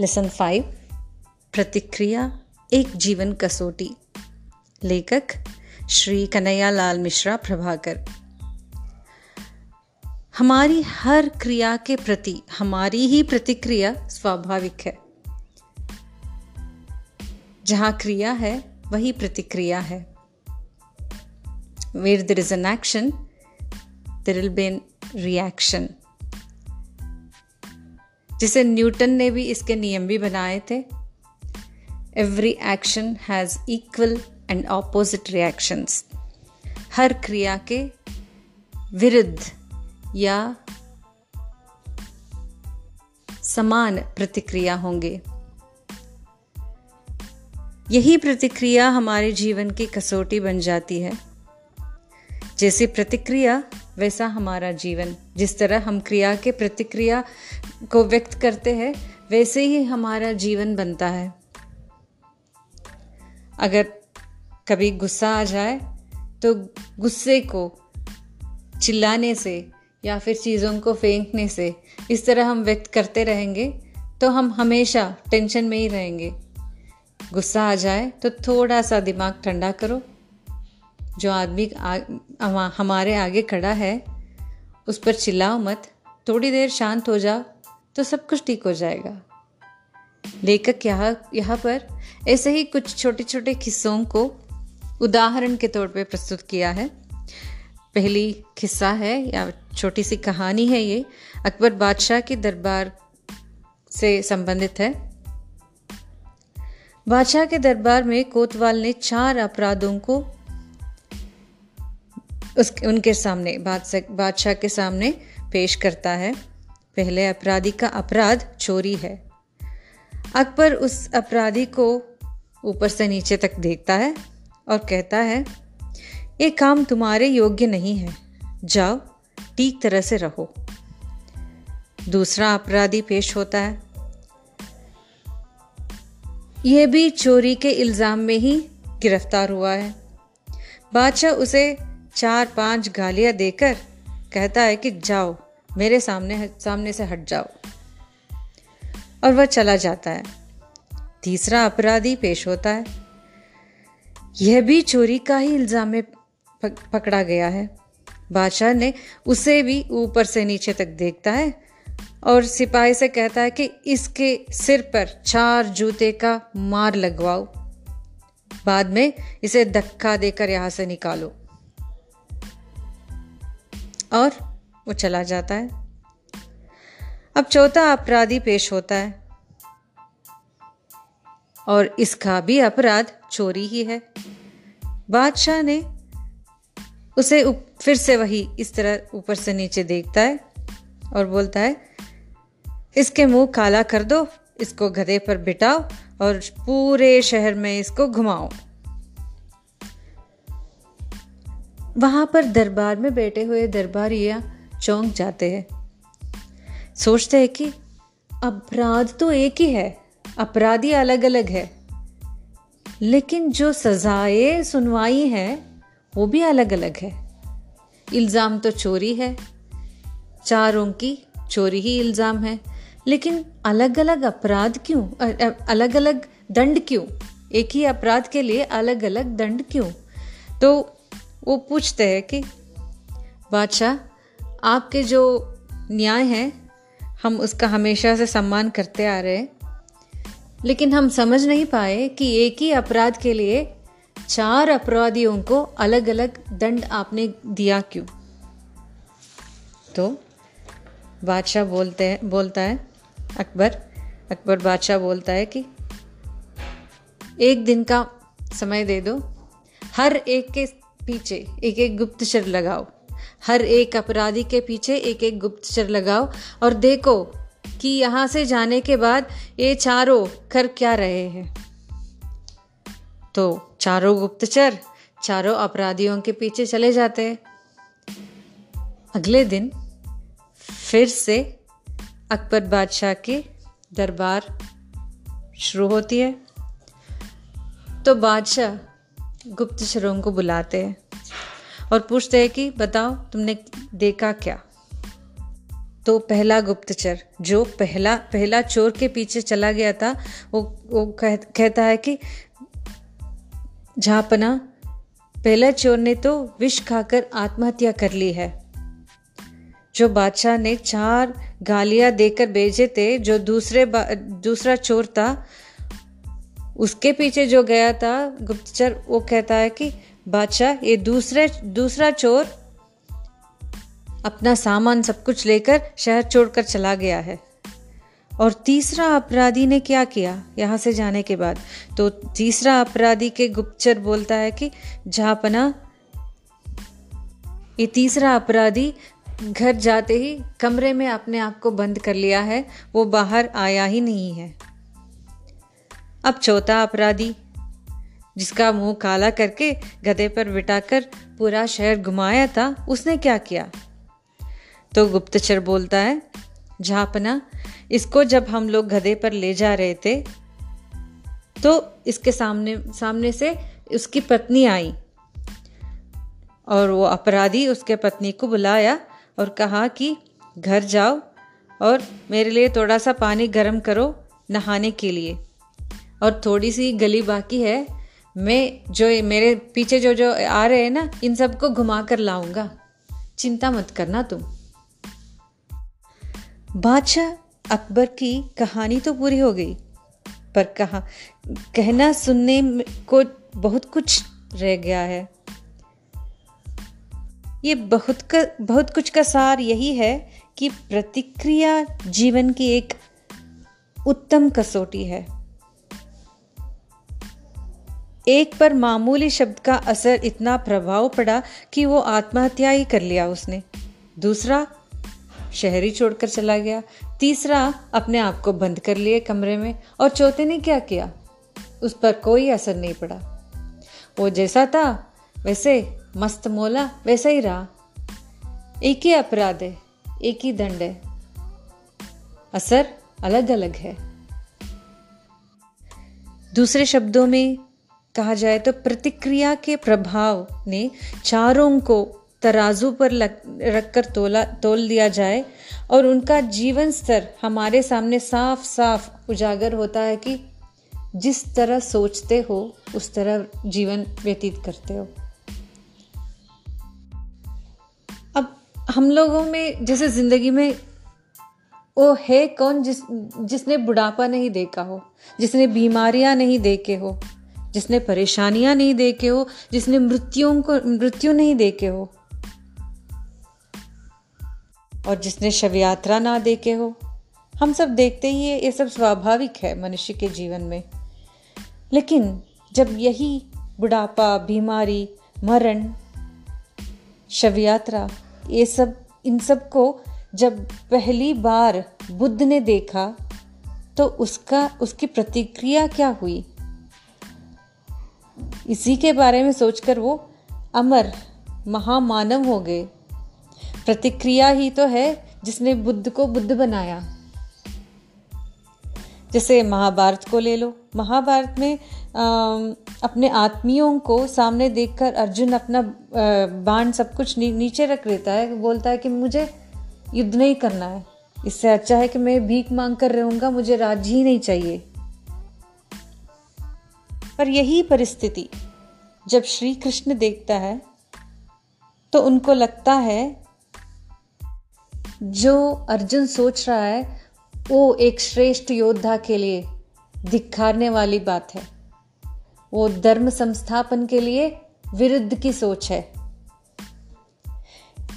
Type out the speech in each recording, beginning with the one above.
Lesson five प्रतिक्रिया एक जीवन कसौटी लेखक श्री कन्हैया लाल मिश्रा प्रभाकर हमारी हर क्रिया के प्रति, हमारी ही प्रतिक्रिया स्वाभाविक है। जहाँ क्रिया है, वही प्रतिक्रिया है। Where there is an action there will be an reaction जिसे न्यूटन ने भी इसके नियम भी बनाए थे। Every action has equal and opposite reactions हर क्रिया के विरुद्ध या समान प्रतिक्रिया होंगे। यही प्रतिक्रिया हमारे जीवन की कसौटी बन जाती है। जैसी प्रतिक्रिया, वैसा हमारा जीवन। जिस तरह हम क्रिया के प्रतिक्रिया को व्यक्त करते हैं, वैसे ही हमारा जीवन बनता है। अगर कभी गुस्सा आ जाए तो गुस्से को चिल्लाने से या फिर चीज़ों को फेंकने से, इस तरह हम व्यक्त करते रहेंगे तो हम हमेशा टेंशन में ही रहेंगे। गुस्सा आ जाए तो थोड़ा सा दिमाग ठंडा करो। जो आदमी हमारे आगे खड़ा है, उस पर चिल्लाओ मत। थोड़ी देर शांत हो जाओ तो सब कुछ ठीक हो जाएगा। लेखक यहाँ यहाँ पर ऐसे ही कुछ छोटे छोटे किस्सों को उदाहरण के तौर पे प्रस्तुत किया है। पहली किस्सा है, या छोटी सी कहानी है ये, अकबर बादशाह के दरबार से संबंधित है। बादशाह के दरबार में कोतवाल ने चार अपराधों को उस, उनके सामने, बादशाह के सामने पेश करता है, पहले अपराधी का अपराध चोरी है। अकबर उस अपराधी को ऊपर से नीचे तक देखता है और कहता है, ये काम तुम्हारे योग्य नहीं है। जाओ, ठीक तरह से रहो। दूसरा अपराधी पेश होता है यह भी चोरी के इल्ज़ाम में ही गिरफ़्तार हुआ है। बादशाह उसे चार पाँच गालियाँ देकर कहता है कि जाओ, मेरे सामने सामने से हट जाओ। और वह चला जाता है। तीसरा अपराधी पेश होता है। यह भी चोरी का ही इल्ज़ाम में पकड़ा गया है। बादशाह ने उसे भी ऊपर से नीचे तक देखता है और सिपाही से कहता है कि इसके सिर पर चार जूते का मार लगवाओ। बाद में इसे धक्का देकर यहाँ से निकालो। और वो चला जाता है। अब चौथा अपराधी पेश होता है। और इसका भी अपराध चोरी ही है। बादशाह ने उसे फिर से वही इस तरह ऊपर से नीचे देखता है और बोलता है, इसके मुँह काला कर दो, इसको गधे पर बिठाओ और पूरे शहर में इसको घुमाओ। वहाँ पर दरबार में बैठे हुए दरबारिया चौंक जाते हैं। सोचते हैं कि अपराध तो एक ही है, अपराधी अलग अलग है। लेकिन जो सजाए, सुनवाई है, वो भी अलग अलग है। इल्ज़ाम तो चोरी है। चारों की चोरी ही इल्ज़ाम है। लेकिन अलग अलग अपराध क्यों? अलग अलग दंड क्यों? एक ही अपराध के लिए अलग अलग दंड क्यों? तो वो पूछते हैं कि, बादशाह, आपके जो न्याय है, हम उसका हमेशा से सम्मान करते आ रहे हैं, लेकिन हम समझ नहीं पाए कि एक ही अपराध के लिए चार अपराधियों को अलग अलग दंड आपने दिया क्यों? तो बादशाह बोलते हैं, बोलता है, अकबर अकबर बादशाह बोलता है कि, एक दिन का समय दे दो, हर एक के पीछे एक एक गुप्तचर लगाओ। हर एक अपराधी के पीछे एक एक गुप्तचर लगाओ। और देखो कि यहाँ से जाने के बाद ये चारों कर क्या रहे हैं। तो चारों गुप्तचर चारों अपराधियों के पीछे चले जाते हैं। अगले दिन फिर से अकबर बादशाह के दरबार शुरू होती है। तो बादशाह गुप्तचरों को बुलाते हैं और पूछते हैं कि बताओ तुमने देखा क्या? तो पहला गुप्तचर जो पहला पहला चोर के पीछे चला गया था वो वो कह, कहता है कि झापना पहला चोर ने तो विष खाकर आत्महत्या कर ली है। जो बादशाह ने चार गालियाँ देकर भेजे थे जो दूसरे दूसरा चोर था उसके पीछे जो गया था, गुप्तचर वो कहता है कि, बादशाह, ये दूसरे, दूसरा चोर अपना सामान सब कुछ लेकर शहर छोड़कर चला गया है। और तीसरा अपराधी ने क्या किया यहाँ से जाने के बाद? तो तीसरा अपराधी के गुप्तचर बोलता है कि, झापना, ये तीसरा अपराधी घर जाते ही कमरे में अपने आप को बंद कर लिया है, वो बाहर आया ही नहीं है। अब चौथा अपराधी, जिसका मुँह काला करके गधे पर बिठाकर पूरा शहर घुमाया था, उसने क्या किया? तो गुप्तचर बोलता है, झापना, इसको जब हम लोग गधे पर ले जा रहे थे तो इसके सामने सामने से उसकी पत्नी आई। और वो अपराधी उसके पत्नी को बुलाया और कहा कि, घर जाओ और मेरे लिए थोड़ा सा पानी गर्म करो नहाने के लिए। और थोड़ी सी गली बाकी है, मैं जो मेरे पीछे जो जो आ रहे हैं ना, इन सबको घुमा कर लाऊँगा। चिंता मत करना तुम। बादशाह अकबर की कहानी तो पूरी हो गई, पर कहा, कहना सुनने को बहुत कुछ रह गया है। ये बहुत का, बहुत कुछ का सार यही है कि प्रतिक्रिया जीवन की एक उत्तम कसौटी है। एक पर मामूली शब्द का असर इतना प्रभाव पड़ा कि वो आत्महत्या ही कर लिया उसने। दूसरा, शहरी छोड़कर चला गया। तीसरा, अपने आप को बंद कर लिए कमरे में। और चौथे ने क्या किया? उस पर कोई असर नहीं पड़ा। वो जैसा था, वैसे मस्त मोला, वैसा ही रहा। एक ही अपराध है, एक ही दंड है। असर अलग अलग है। दूसरे शब्दों में कहा जाए तो प्रतिक्रिया के प्रभाव ने चारों को तराजू पर रखकर तोला, तोल दिया जाए और उनका जीवन स्तर हमारे सामने साफ़ साफ़ उजागर होता है कि जिस तरह सोचते हो, उस तरह जीवन व्यतीत करते हो। अब हम लोगों में, जैसे ज़िंदगी में, वो है कौन जिस, जिसने बुढ़ापा नहीं देखा हो, जिसने बीमारियाँ नहीं देखे हो जिसने परेशानियाँ नहीं देखे हो, जिसने मृत्युओं को, मृत्यु नहीं देखे हो, और जिसने शव यात्रा ना देखे हो। हम सब देखते ही है, ये सब स्वाभाविक है मनुष्य के जीवन में। लेकिन जब यही बुढ़ापा, बीमारी, मरण शव यात्रा ये सब, इन सबको जब पहली बार बुद्ध ने देखा तो उसका, उसकी प्रतिक्रिया क्या हुई? इसी के बारे में सोचकर वो अमर महामानव हो गए। प्रतिक्रिया ही तो है जिसने बुद्ध को बुद्ध बनाया। जैसे महाभारत को ले लो। महाभारत में आ, अपने आत्मियों को सामने देखकर अर्जुन अपना बाण सब कुछ नी, नीचे रख लेता है। बोलता है कि मुझे युद्ध नहीं करना है। इससे अच्छा है कि मैं भीख मांग कर रहूँगा मुझे राज्य ही नहीं चाहिए। पर यही परिस्थिति जब श्री कृष्ण देखता है तो उनको लगता है, जो अर्जुन सोच रहा है, वो एक श्रेष्ठ योद्धा के लिए दिखाने वाली बात है। वो धर्म संस्थापन के लिए विरुद्ध की सोच है।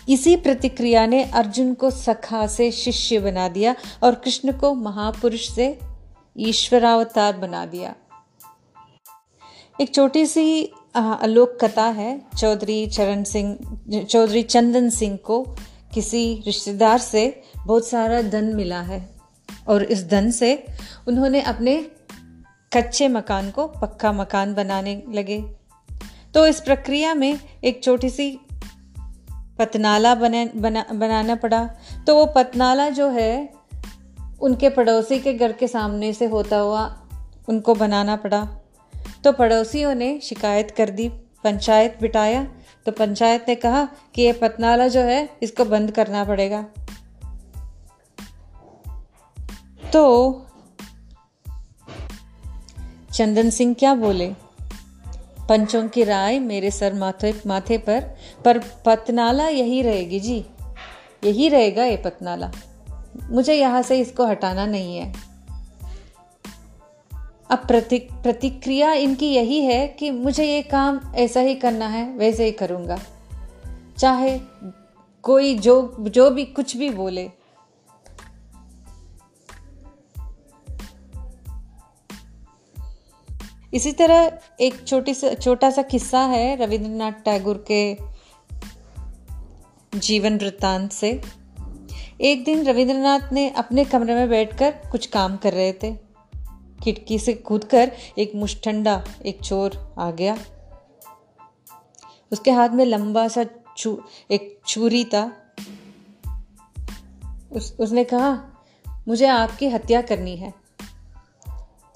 इसी प्रतिक्रिया ने अर्जुन को सखा से शिष्य बना दिया और कृष्ण को महापुरुष से ईश्वरावतार बना दिया। एक छोटी सी अलोक कथा है, चौधरी चरण सिंह, चौधरी चंदन सिंह को किसी रिश्तेदार से बहुत सारा धन मिला है। और इस धन से उन्होंने अपने कच्चे मकान को पक्का मकान बनाने लगे। तो इस प्रक्रिया में एक छोटी सी पतनाला बने, बना, बनाना पड़ा। तो वो पतनाला जो है, उनके पड़ोसी के घर के सामने से होता हुआ उनको बनाना पड़ा। तो पड़ोसियों ने शिकायत कर दी, पंचायत बिठाया तो पंचायत ने कहा कि ये पतनाला जो है, इसको बंद करना पड़ेगा। तो चंदन सिंह क्या बोले? पंचों की राय मेरे सर माथे माथे पर पर पतनाला यही रहेगी जी। यही रहेगा ये पतनाला मुझे यहाँ से इसको हटाना नहीं है। अब प्रतिक प्रतिक्रिया इनकी यही है कि मुझे ये काम ऐसा ही करना है, वैसे ही करूँगा। चाहे कोई जो जो भी कुछ भी बोले। इसी तरह एक छोटी सा, छोटा सा किस्सा है रविंद्रनाथ टैगोर के जीवन वृत्तांत से। एक दिन रविंद्रनाथ ने अपने कमरे में बैठकर कुछ काम कर रहे थे। खिड़की से कूदकर एक मुष्ठंडा, एक चोर आ गया। उसके हाथ में लंबा सा छू एक छुरी था। उस, उसने कहा, मुझे आपकी हत्या करनी है।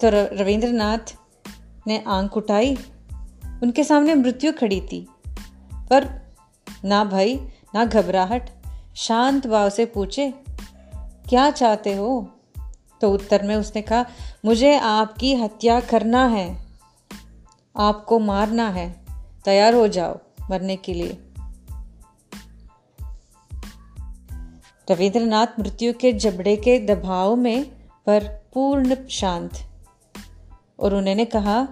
तो रविंद्रनाथ ने आँख उठाई। उनके सामने मृत्यु खड़ी थी। पर ना भाई ना घबराहट, शांत भाव से पूछे, क्या चाहते हो? तो उत्तर में उसने कहा, मुझे आपकी हत्या करना है। आपको मारना है। तैयार हो जाओ मरने के लिए। रविंद्रनाथ मृत्यु के जबड़े के दबाव में पर पूर्ण शांत। और उन्होंने कहा,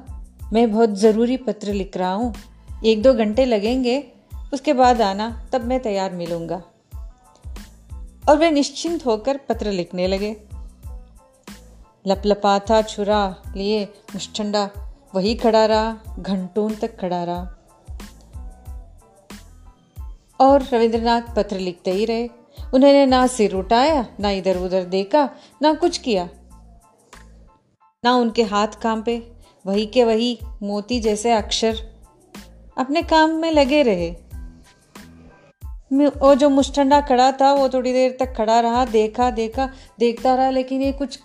मैं बहुत ज़रूरी पत्र लिख रहा हूँ। एक दो घंटे लगेंगे, उसके बाद आना, तब मैं तैयार मिलूँगा। और वे निश्चिंत होकर पत्र लिखने लगे। लपलपाथा छुरा लिए मुष्ठंडा वही खड़ा रहा, घंटों तक खड़ा रहा। और रविंद्रनाथ पत्र लिखते ही रहे। उन्होंने ना सिर उठाया, ना इधर उधर देखा, ना कुछ किया। ना उनके हाथ कांपे, वही के वही मोती जैसे अक्षर अपने काम में लगे रहे। वो जो मुस्टंडा खड़ा था वो थोड़ी देर तक खड़ा रहा देखा देखा देखता रहा लेकिन ये कुछ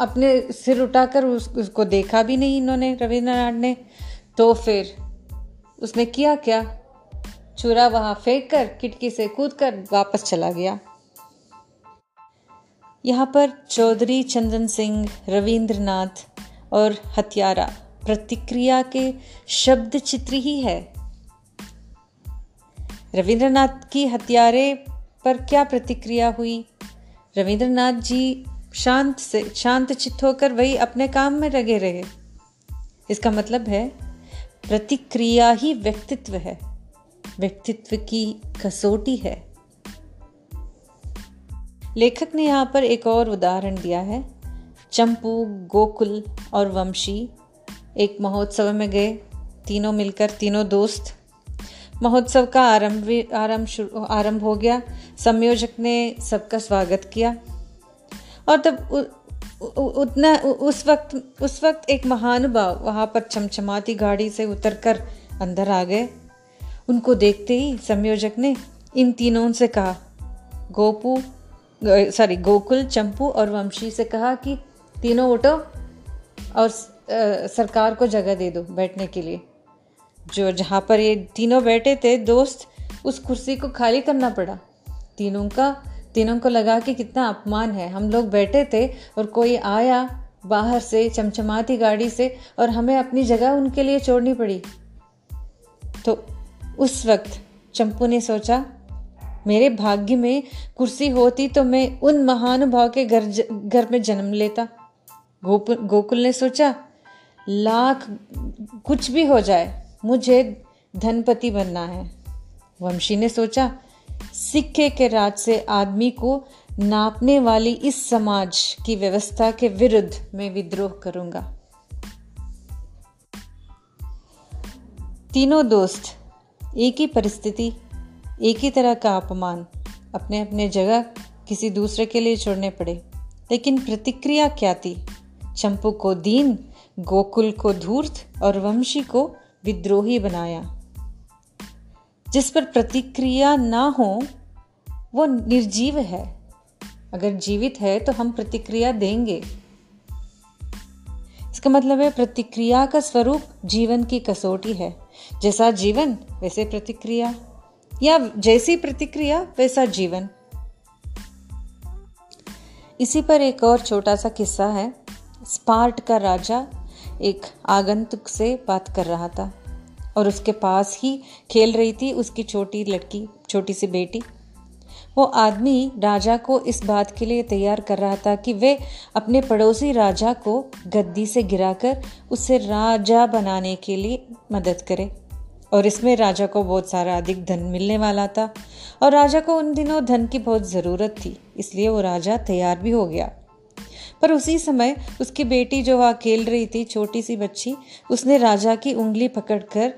अपने सिर उठाकर उस, उसको देखा भी नहीं इन्होंने रविंद्रनाथ ने। तो फिर उसने किया क्या? चूरा वहाँ फेंक कर खिड़की से कूद कर वापस चला गया। यहाँ पर चौधरी चंदन सिंह रविंद्रनाथ और हत्यारा। प्रतिक्रिया के शब्द चित्र ही है। रविंद्रनाथ की हत्यारे पर क्या प्रतिक्रिया हुई? रविंद्रनाथ जी शांत से, शांत चित्त होकर वही अपने काम में लगे रहे। इसका मतलब है, प्रतिक्रिया ही व्यक्तित्व है। व्यक्तित्व की कसौटी है। लेखक ने यहाँ पर एक और उदाहरण दिया है। चंपू, गोकुल और वंशी एक महोत्सव में गए। तीनों मिलकर, तीनों दोस्त महोत्सव का आरंभ आरंभ आरंभ हो गया। संयोजक ने सबका स्वागत किया। और तब उ, उ, उतना उ, उस वक्त उस वक्त एक महानुभाव वहाँ पर चमचमाती गाड़ी से उतरकर अंदर आ गए। उनको देखते ही संयोजक ने इन तीनों से कहा गोपू सॉरी गोकुल चंपू और वंशी से कहा कि तीनों उठो और सरकार को जगह दे दो बैठने के लिए। जो जहाँ पर ये तीनों बैठे थे, दोस्त, उस कुर्सी को खाली करना पड़ा। तीनों का, तीनों को लगा कि कितना अपमान है। हम लोग बैठे थे और कोई आया बाहर से चमचमाती गाड़ी से और हमें अपनी जगह उनके लिए छोड़नी पड़ी। तो उस वक्त चंपू ने सोचा, मेरे भाग्य में कुर्सी होती तो मैं उन महानुभाव के घर घर में जन्म लेता। गोकुल ने सोचा, लाख कुछ भी हो जाए। मुझे धनपति बनना है। वंशी ने सोचा, सिक्के के राज से आदमी को नापने वाली इस समाज की व्यवस्था के विरुद्ध मैं विद्रोह करूँगा। तीनों दोस्त, एक ही परिस्थिति, एक ही तरह का अपमान अपने अपने जगह किसी दूसरे के लिए छोड़ने पड़े। लेकिन प्रतिक्रिया क्या थी? चंपू को दीन, गोकुल को धूर्त और वंशी को विद्रोही बनाया। जिस पर प्रतिक्रिया ना हो, वो निर्जीव है। अगर जीवित है तो हम प्रतिक्रिया देंगे। इसका मतलब है, प्रतिक्रिया का स्वरूप जीवन की कसौटी है। जैसा जीवन, वैसे प्रतिक्रिया। या जैसी प्रतिक्रिया, वैसा जीवन। इसी पर एक और छोटा सा किस्सा है। स्पार्ट का राजा एक आगंतुक से बात कर रहा था और उसके पास ही खेल रही थी उसकी छोटी लड़की, छोटी सी बेटी। वो आदमी राजा को इस बात के लिए तैयार कर रहा था कि वे अपने पड़ोसी राजा को गद्दी से गिराकर उसे राजा बनाने के लिए मदद करे। और इसमें राजा को बहुत सारा अधिक धन मिलने वाला था और राजा को उन दिनों धन की बहुत ज़रूरत थी, इसलिए वो राजा तैयार भी हो गया। पर उसी समय उसकी बेटी जो वहाँ खेल रही थी, छोटी सी बच्ची, उसने राजा की उंगली पकड़कर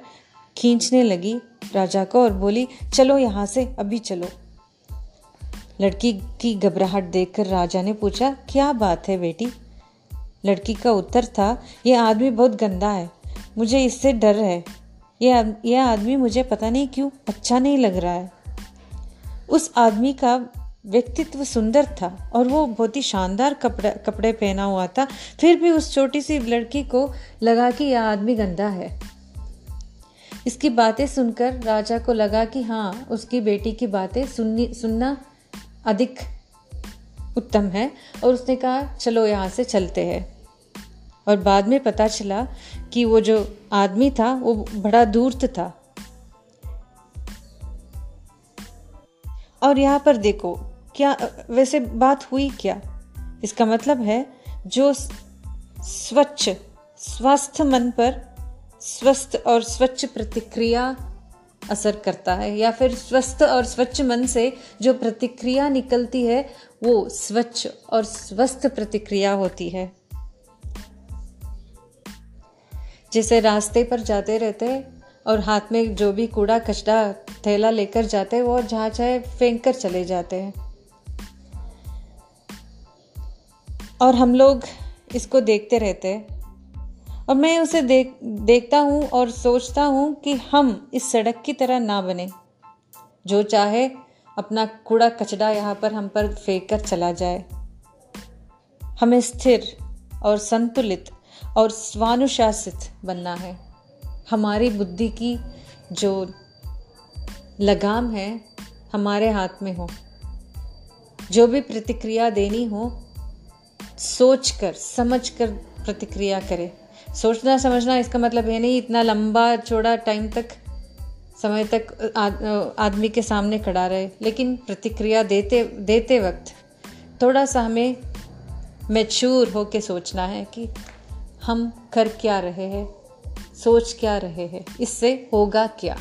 खींचने लगी राजा को और बोली, चलो यहाँ से, अभी चलो। लड़की की घबराहट देखकर राजा ने पूछा, क्या बात है बेटी? लड़की का उत्तर था यह आदमी बहुत गंदा है, मुझे इससे डर है। यह यह आदमी मुझे पता नहीं क्यों अच्छा नहीं लग रहा है। उस आदमी का व्यक्तित्व सुंदर था और वो बहुत ही शानदार कपड़े कपड़े पहना हुआ था। फिर भी उस छोटी सी लड़की को लगा कि यह आदमी गंदा है। इसकी बातें सुनकर राजा को लगा कि हाँ उसकी बेटी की बातें सुननी, सुनना अधिक उत्तम है और उसने कहा, चलो यहाँ से चलते हैं। और बाद में पता चला कि वो जो आदमी था, वो बड़ा दूरत था। और यहाँ पर देखो, क्या, वैसे बात हुई क्या? इसका मतलब है, जो स्वच्छ, स्वस्थ मन पर स्वस्थ और स्वच्छ प्रतिक्रिया असर करता है, या फिर स्वस्थ और स्वच्छ मन से जो प्रतिक्रिया निकलती है, वो स्वच्छ और स्वस्थ प्रतिक्रिया होती है। जैसे रास्ते पर जाते रहते और हाथ में जो भी कूड़ा कचरा थैला लेकर जाते हैं, वो जहाँ चाहे फेंक कर चले जाते हैं। और हम लोग इसको देखते रहते हैं। और मैं उसे देख, देखता हूँ और सोचता हूँ कि हम इस सड़क की तरह ना बने। जो चाहे अपना कूड़ा कचड़ा यहाँ पर हम पर फेंक कर चला जाए। हमें स्थिर और संतुलित और स्वानुशासित बनना है। हमारी बुद्धि की जो लगाम है, हमारे हाथ में हो। जो भी प्रतिक्रिया देनी हो सोच कर समझ कर प्रतिक्रिया करें। सोचना, समझना, इसका मतलब ये नहीं, इतना लंबा, चौड़ा टाइम तक, समय तक आदमी के सामने खड़ा रहे। लेकिन प्रतिक्रिया देते देते वक्त थोड़ा सा हमें मैच्योर हो के सोचना है कि हम कर क्या रहे हैं। सोच क्या रहे हैं? इससे होगा क्या?